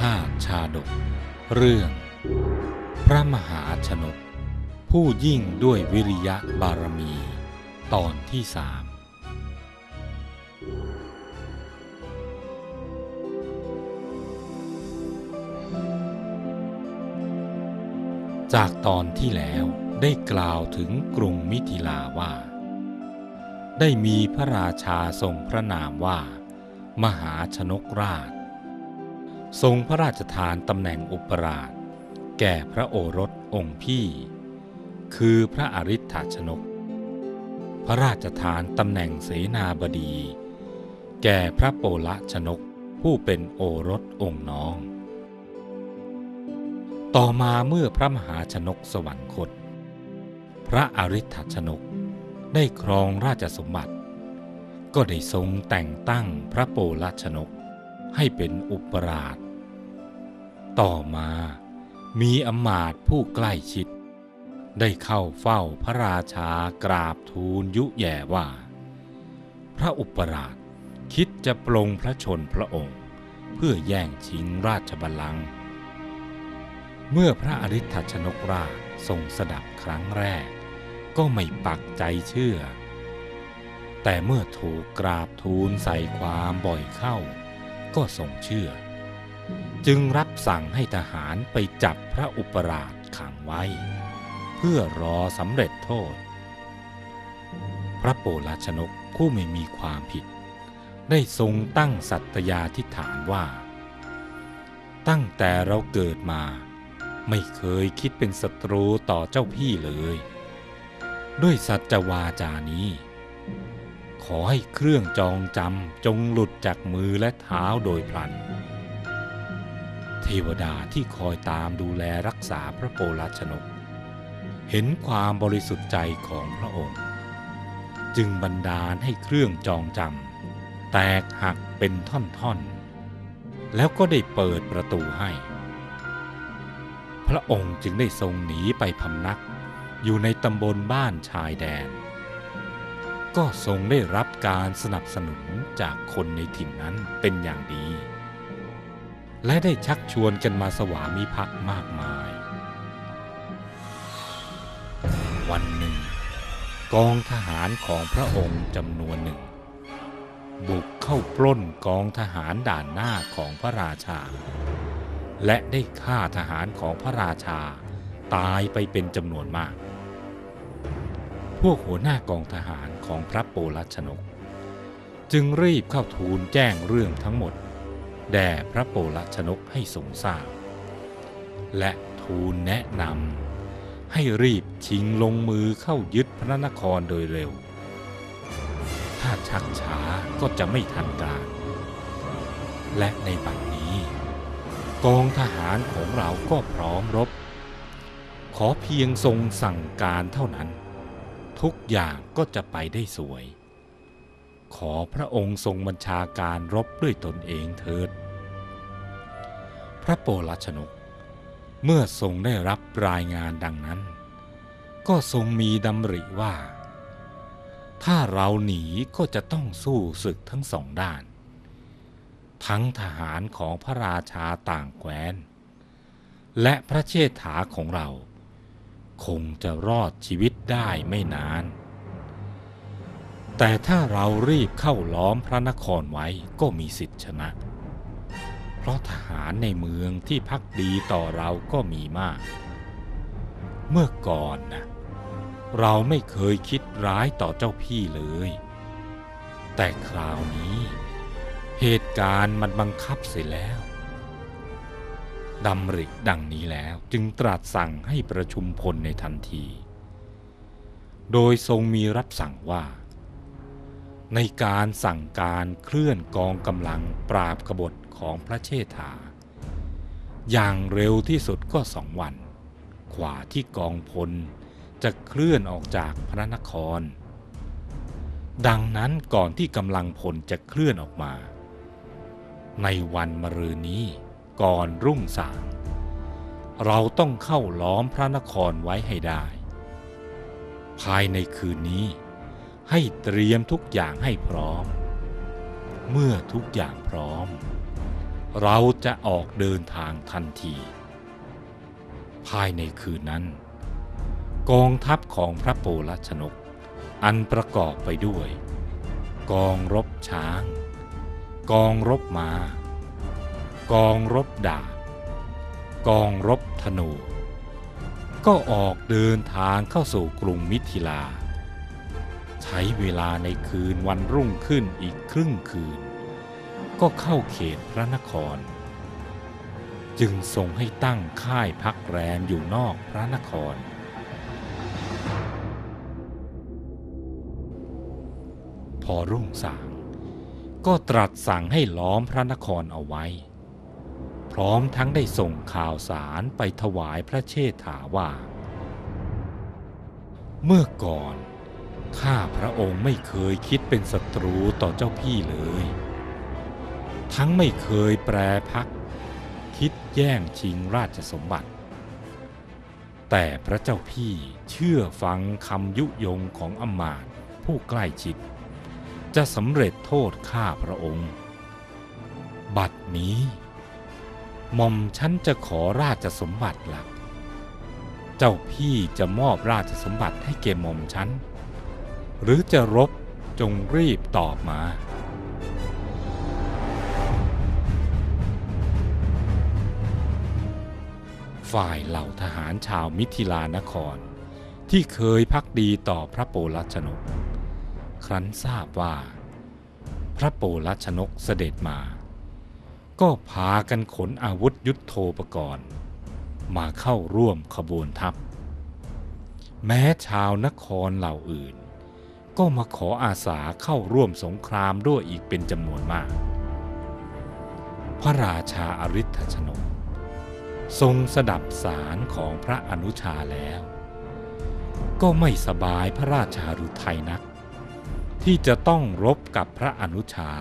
ธาตุชาดก เรื่อง พระมหาชนก ผู้ยิ่งด้วยวิริยะบารมี ตอนที่สามจากตอนที่แล้วได้กล่าวถึงกรุงมิถิลาว่า ได้มีพระราชาทรงพระนามว่า มหาชนกราช ทรงพระราชทานตำแหน่งอุปราช แก่พระโอรสองค์พี่ คือพระอริ t ชนก พระราชทานตำแหน่งเสนาบดี แก่พระโปละชนกผู้เป็นโอรสองค์น้อง ต่อมาเมื่อพระมหาชนกสวรรคต พระอริ t ชนกได้ครองราชสมบัติ ก็ได้ทรงแต่งตั้งพระโปละชนก ให้เป็นอุปราช ต่อมามีอมาตผู้ใกล้ชิด ได้เข้าเฝ้าพระราชากราบทูลยุแย่ว่า พระอุปราชคิดจะปลงพระชนพระองค์ เพื่อแย่งชิงราชบัลลังก์เมื่อพระอริ t ชนกราชทรงสดับครั้งแรก ก็ไม่ปักใจเชื่อ แต่เมื่อถูกกราบทูลใส่ความบ่อยเข้า ก็ทรงเชื่อ จึงรับสั่งให้ทหารไปจับพระอุปราชขังไว้ เพื่อรอสำเร็จโทษ พระโปลาชนกผู้ไม่มีความผิด ได้ทรงตั้งสัตยาธิฐานว่า ตั้งแต่เราเกิดมา ไม่เคยคิดเป็นศัตรูต่อเจ้าพี่เลย ด้วยสัจวาจานี้ ขอให้เครื่องจองจำจงหลุดจากมือและเท้าโดยพลัน เทวดาที่คอยตามดูแลรักษาพระโปลชนก เห็นความบริสุทธิ์ใจของพระองค์ จึงบันดาลให้เครื่องจองจำแตกหักเป็นท่อนๆ แล้วก็ได้เปิดประตูให้ พระองค์จึงได้ทรงหนีไปพำนักอยู่ในตำบลบ้านชายแดน ก็ทรงได้รับการสนับสนุนจากคนในถิ่นนั้นเป็นอย่างดี และได้ชักชวนกันมาสวามิภักดิ์มากมาย วันหนึ่ง กองทหารของพระองค์จำนวนหนึ่ง บุกเข้าปล้นกองทหารด่านหน้าของพระราชา และได้ฆ่าทหารของพระราชาตายไปเป็นจำนวนมาก พวกหัวหน้ากองทหาร ของพระโปลชนก จึงรีบเข้าทูลแจ้งเรื่องทั้งหมด แด่พระโปลัชนกให้ทรงทราบ และทูลแนะนำให้รีบชิงลงมือเข้ายึดพระนครโดยเร็ว ถ้าชักช้าก็จะไม่ทันการและในบัดนี้ กองทหารของเราก็พร้อมรบ ขอเพียงทรงสั่งการเท่านั้น ทุกอย่างก็จะไปได้สวย ขอพระองค์ทรงบัญชาการรบด้วยตนเองเถิด พระโปลชนก เมื่อทรงได้รับรายงานดังนั้น ก็ทรงมีดำริว่า ถ้าเราหนีก็จะต้องสู้ศึกทั้งสองด้าน ทั้งทหารของพระราชาต่างแคว้น และพระเชษฐาของเรา คงจะรอดชีวิตได้ไม่นาน แต่ถ้าเรารีบเข้าล้อมพระนครไว้ก็มีสิทธิชนะ เพราะทหารในเมืองที่พักดีต่อเราก็มีมาก เมื่อก่อนนะเราไม่เคยคิดร้ายต่อเจ้าพี่เลย แต่คราวนี้ เหตุการณ์มันบังคับเสียแล้ว ดำริดังนี้แล้วจึงตรัสสั่งให้ประชุมพลในทันที โดยทรงมีรับสั่งว่า ในการสั่งการเคลื่อนกองกำลังปราบกบฏของพระเชษฐา อย่างเร็วที่สุดก็สองวันขวาที่กองพลจะเคลื่อนออกจากพระนคร ดังนั้นก่อนที่กำลังพลจะเคลื่อนออกมา ในวันมะรืนนี้ ก่อนรุ่งสาง เราต้องเข้าล้อมพระนครไว้ให้ได้ ภายในคืนนี้ให้เตรียมทุกอย่างให้พร้อม เมื่อทุกอย่างพร้อม เราจะออกเดินทางทันที ภายในคืนนั้น กองทัพของพระโปลชนก อันประกอบไปด้วย กองรบช้าง กองรบมา้า กองรบดาบกองรบธนู ก็ออกเดินทางเข้าสู่กรุงมิถิลา ใช้เวลาในคืนวันรุ่งขึ้นอีกครึ่งคืน ก็เข้าเขตพระนคร จึงทรงให้ตั้งค่ายพักแรมอยู่นอกพระนคร พอรุ่งสางก็ตรัสสั่งให้ล้อมพระนครเอาไว้ พร้อมทั้งได้ส่งข่าวสารไปถวายพระเชษฐาว่า เมื่อก่อน ข้าพระองค์ไม่เคยคิดเป็นศัตรูต่อเจ้าพี่เลย ทั้งไม่เคยแปรพัก คิดแย่งชิงราชสมบัติ แต่พระเจ้าพี่เชื่อฟังคำยุยงของอมาตผู้ใกล้ชิด จะสำเร็จโทษข้าพระองค์ บัดนี้ หม่อมฉันจะขอราชสมบัติหลัก เจ้าพี่จะมอบราชสมบัติให้เกหม่อมฉัน หรือจะรบจงรีบตอบมา ฝ่ายเหล่าทหารชาวมิถิลานคร ที่เคยพักดีต่อพระโปลัชนก ครั้นทราบว่า พระโปลัชนกเสด็จมา ก็พากันขนอาวุธยุทโธปกรณ์ มาเข้าร่วมขบวนทัพ แม้ชาวนครเหล่าอื่น ก็มาขออาสาเข้าร่วมสงครามด้วยอีกเป็นจำนวนมาก พระราชาอริ t ชนก ทรงสดับสารของพระอนุชาแล้ว ก็ไม่สบายพระราชารุทัยนัก ที่จะต้องรบกับพระอนุชา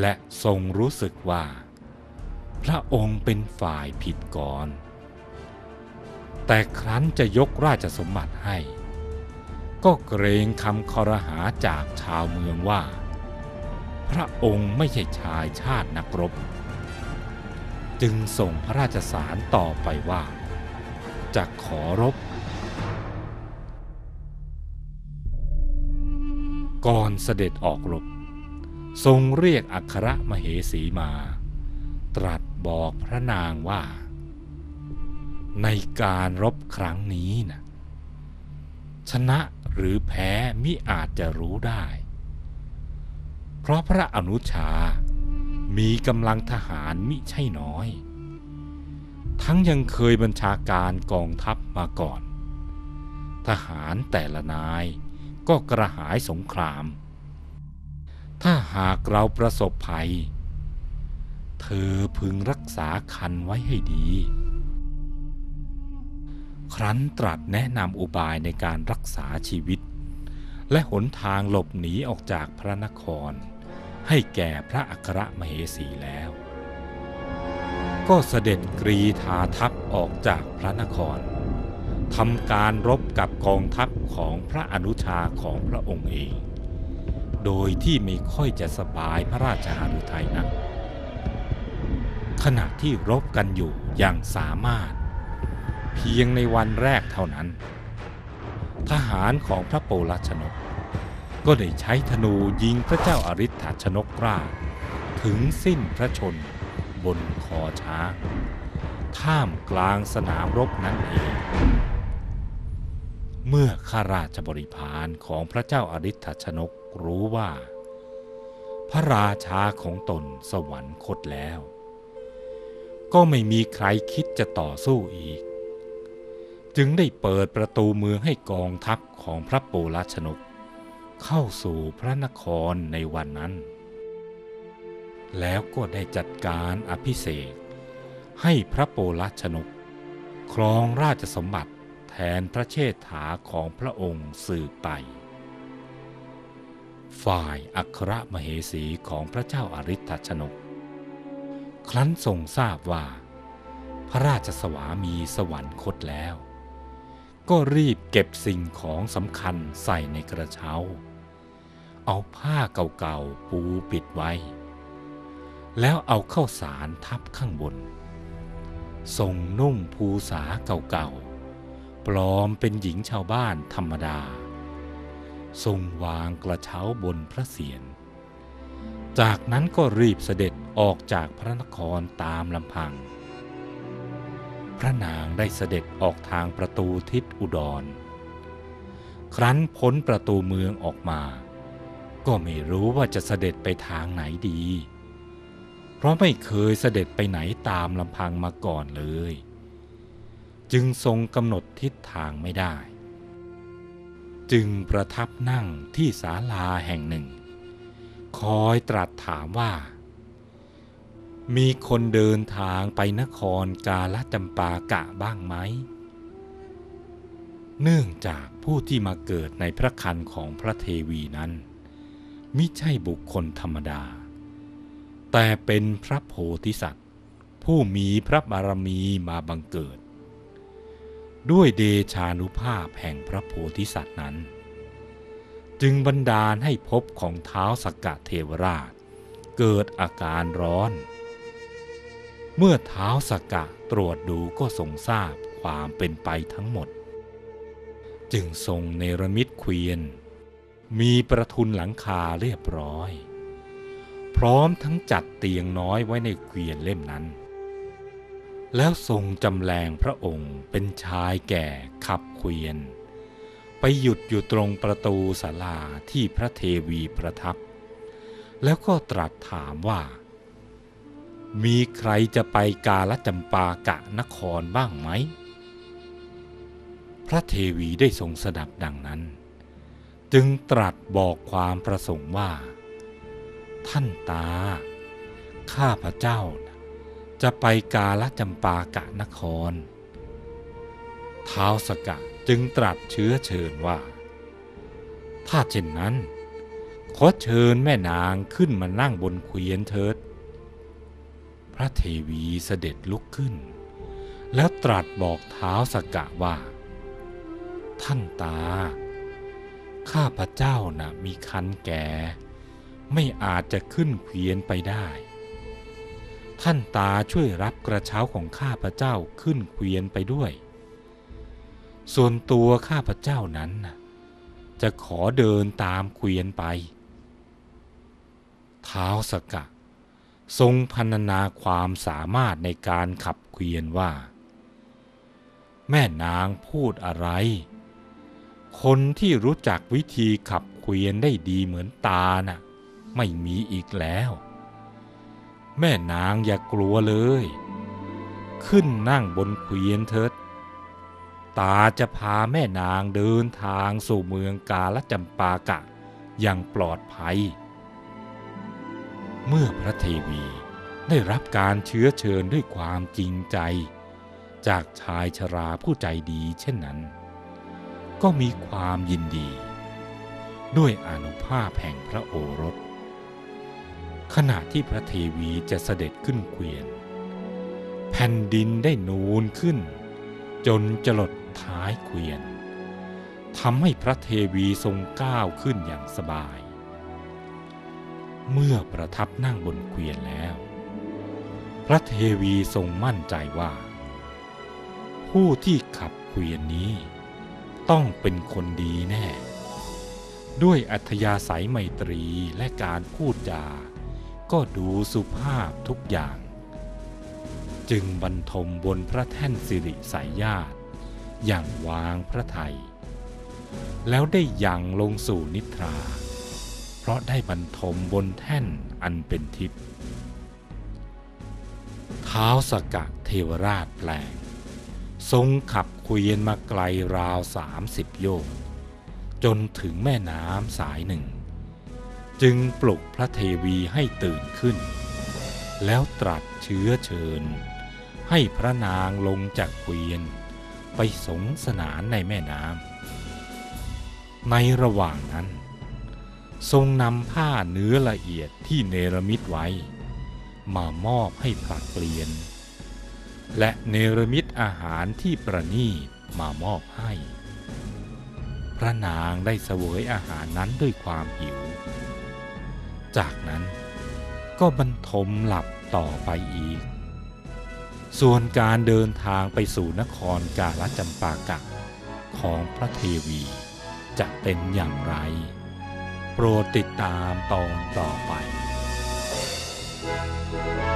และทรงรู้สึกว่า พระองค์เป็นฝ่ายผิดก่อน แต่ครั้นจะยกราชสมบัติให้ ก็เกรงคำคอรหาจากชาวเมืองว่า พระองค์ไม่ใช่ชายชาตินักรบ จึงส่งพระราชสารต่อไปว่า จะขอรบก่อนเสด็จออกรบ ทรงเรียกอัครมเหสีมา ตรัสบอกพระนางว่า ในการรบครั้งนี้นะชนะหรือแพ้มิอาจจะรู้ได้ เพราะพระอนุชา มีกำลังทหารมิใช่น้อย ทั้งยังเคยบัญชาการกองทัพมาก่อน ทหารแต่ละนายก็กระหายสงคราม ถ้าหากเราประสบภัย เธอพึงรักษาคันไว้ให้ดี ครั้นตรัสแนะนำอุบายในการรักษาชีวิต และหนทางหลบหนีออกจากพระนคร ให้แก่พระอัครมเหสีแล้ว ก็เสด็จกรีธาทัพออกจากพระนครทำการรบกับกองทัพของพระอนุชาของพระองค์เอง โดยที่ไม่ค่อยจะสบายพระราชาฤทัยนัก ขณะที่รบกันอยู่อย่างสามารถ เพียงในวันแรกเท่านั้น ทหารของพระโปลชนก ก็ได้ใช้ธนูยิงพระเจ้าอาริ t ชนกราชถึงสิ้นพระชนบนคอช้างท่ามกลางสนามรบนั้นเอง เมื่อข้าราชบริพารของพระเจ้าอาริ t ชนก รู้ว่า พระราชาของตนสวรรคตแล้ว ก็ไม่มีใครคิดจะต่อสู้อีก จึงได้เปิดประตูเมืองให้กองทัพของพระโปลชนก เข้าสู่พระนครในวันนั้น แล้วก็ได้จัดการอภิเษกให้พระโปลชนก ครองราชสมบัติแทนพระเชษฐาของพระองค์สืบไป ฝ่ายอัครมเหสีของพระเจ้าอาริ t ชนก ครั้นทรงทราบว่า พระราชสวามีสวรรคตแล้ว ก็รีบเก็บสิ่งของสำคัญใส่ในกระเช้า เอาผ้าเก่าๆปูปิดไว้ แล้วเอาเข้าสารทับข้างบนทรงนุ่งภูษาเก่าๆ ปลอมเป็นหญิงชาวบ้านธรรมดา ทรงวางกระเช้าบนพระเศียร จากนั้นก็รีบเสด็จออกจากพระนครตามลำพัง พระนางได้เสด็จออกทางประตูทิศอุดร ครั้นพ้นประตูเมืองออกมา ก็ไม่รู้ว่าจะเสด็จไปทางไหนดี เพราะไม่เคยเสด็จไปไหนตามลำพังมาก่อนเลย จึงทรงกำหนดทิศทางไม่ได้ จึงประทับนั่งที่ศาลาแห่งหนึ่ง คอยตรัสถามว่า มีคนเดินทางไปนครกาลจำปากะบ้างไหม เนื่องจากผู้ที่มาเกิดในพระคันของพระเทวีนั้น มิใช่บุคคลธรรมดา แต่เป็นพระโพธิสัตว์ ผู้มีพระบารมีมาบังเกิด ด้วยเดชานุภาพแห่งพระโพธิสัตว์นั้น จึงบันดาลให้พบของเท้าสกกะเทวราช เกิดอาการร้อน เมื่อเท้าสกกะตรวจดูก็ทรงทราบความเป็นไปทั้งหมด จึงทรงเนรมิตเกวียน มีประทุนหลังคาเรียบร้อย พร้อมทั้งจัดเตียงน้อยไว้ในเกวียนเล่มนั้น แล้วทรงจำแรงพระองค์เป็นชายแก่ขับเกวียน ไปหยุดอยู่ตรงประตูศาลาที่พระเทวีประทับ แล้วก็ตรัสถามว่า มีใครจะไปกาลจำปากะนครบ้างไหม พระเทวีได้ทรงสดับดังนั้น จึงตรัสบอกความประสงค์ว่า ท่านตา ข้าพระเจ้านะ จะไปกาลจำปากะนคร ท้าวสกะจึงตรัสเชื้อเชิญว่า ถ้าเช่นนั้น ขอเชิญแม่นางขึ้นมานั่งบนเกวียนเถิด พระเทวีเสด็จลุกขึ้น แล้วตรัสบอกท้าวสกะว่า ท่านตา ข้าพระเจ้านะ่ะมีคันแก่ ไม่อาจจะขึ้นเกวียนไปได้ ท่านตาช่วยรับกระเช้าของข้าพระเจ้าขึ้นเกวียนไปด้วย ส่วนตัวข้าพระเจ้านั้นจะขอเดินตามเกวียนไปเท้าวสกะ ทรงพรรณนาความสามารถในการขับเกวียนว่า แม่นางพูดอะไร คนที่รู้จักวิธีขับเกวียนได้ดีเหมือนตาน่ะไม่มีอีกแล้ว แม่นางอย่ากลัวเลย ขึ้นนั่งบนเกวียนเถิด ตาจะพาแม่นางเดินทางสู่เมืองกาลจำปากะ อย่างปลอดภัย เมื่อพระเทวีได้รับการเชื้อเชิญด้วยความจริงใจ จากชายชราผู้ใจดีเช่นนั้น ก็มีความยินดี ด้วยอนุภาพแห่งพระโอรส ขณะที่พระเทวีจะเสด็จขึ้นเกวียน แผ่นดินได้นูนขึ้น จนจลดท้ายเกวียนทำให้พระเทวีทรงก้าวขึ้นอย่างสบาย เมื่อประทับนั่งบนเกวียนแล้ว พระเทวีทรงมั่นใจว่า ผู้ที่ขับเกวียนนี้ ต้องเป็นคนดีแน่ ด้วยอัธยาศัยไมตรีและการพูดจา ก็ดูสุภาพทุกอย่าง จึงบรรทมบนพระแท่นสิริสายญาติ อย่างวางพระไทย แล้วได้ยังลงสู่นิทรา เพราะได้บรรทมบนแท่นอันเป็นทิพย์เท้าวสกะเทวราชแปลง ทรงขับเกวียนมาไกลราวสามสิบโยชน์จนถึงแม่น้ำสายหนึ่ง จึงปลุกพระเทวีให้ตื่นขึ้น แล้วตรัสเชื้อเชิญ ให้พระนางลงจากเกวียน ไปสงสนานในแม่น้ำในระหว่างนั้น ทรงนำผ้าเนื้อละเอียดที่เนรมิตไว้ มามอบให้ผลัดเปลี่ยน และเนรมิตอาหารที่ประณีมามอบให้ พระนางได้เสวยอาหารนั้นด้วยความหิว จากนั้นก็บรรทมหลับต่อไปอีก ส่วนการเดินทางไปสู่นครกาลจำปากะของพระเทวีจะเป็นอย่างไร โปรดติดตามตอนต่อไป「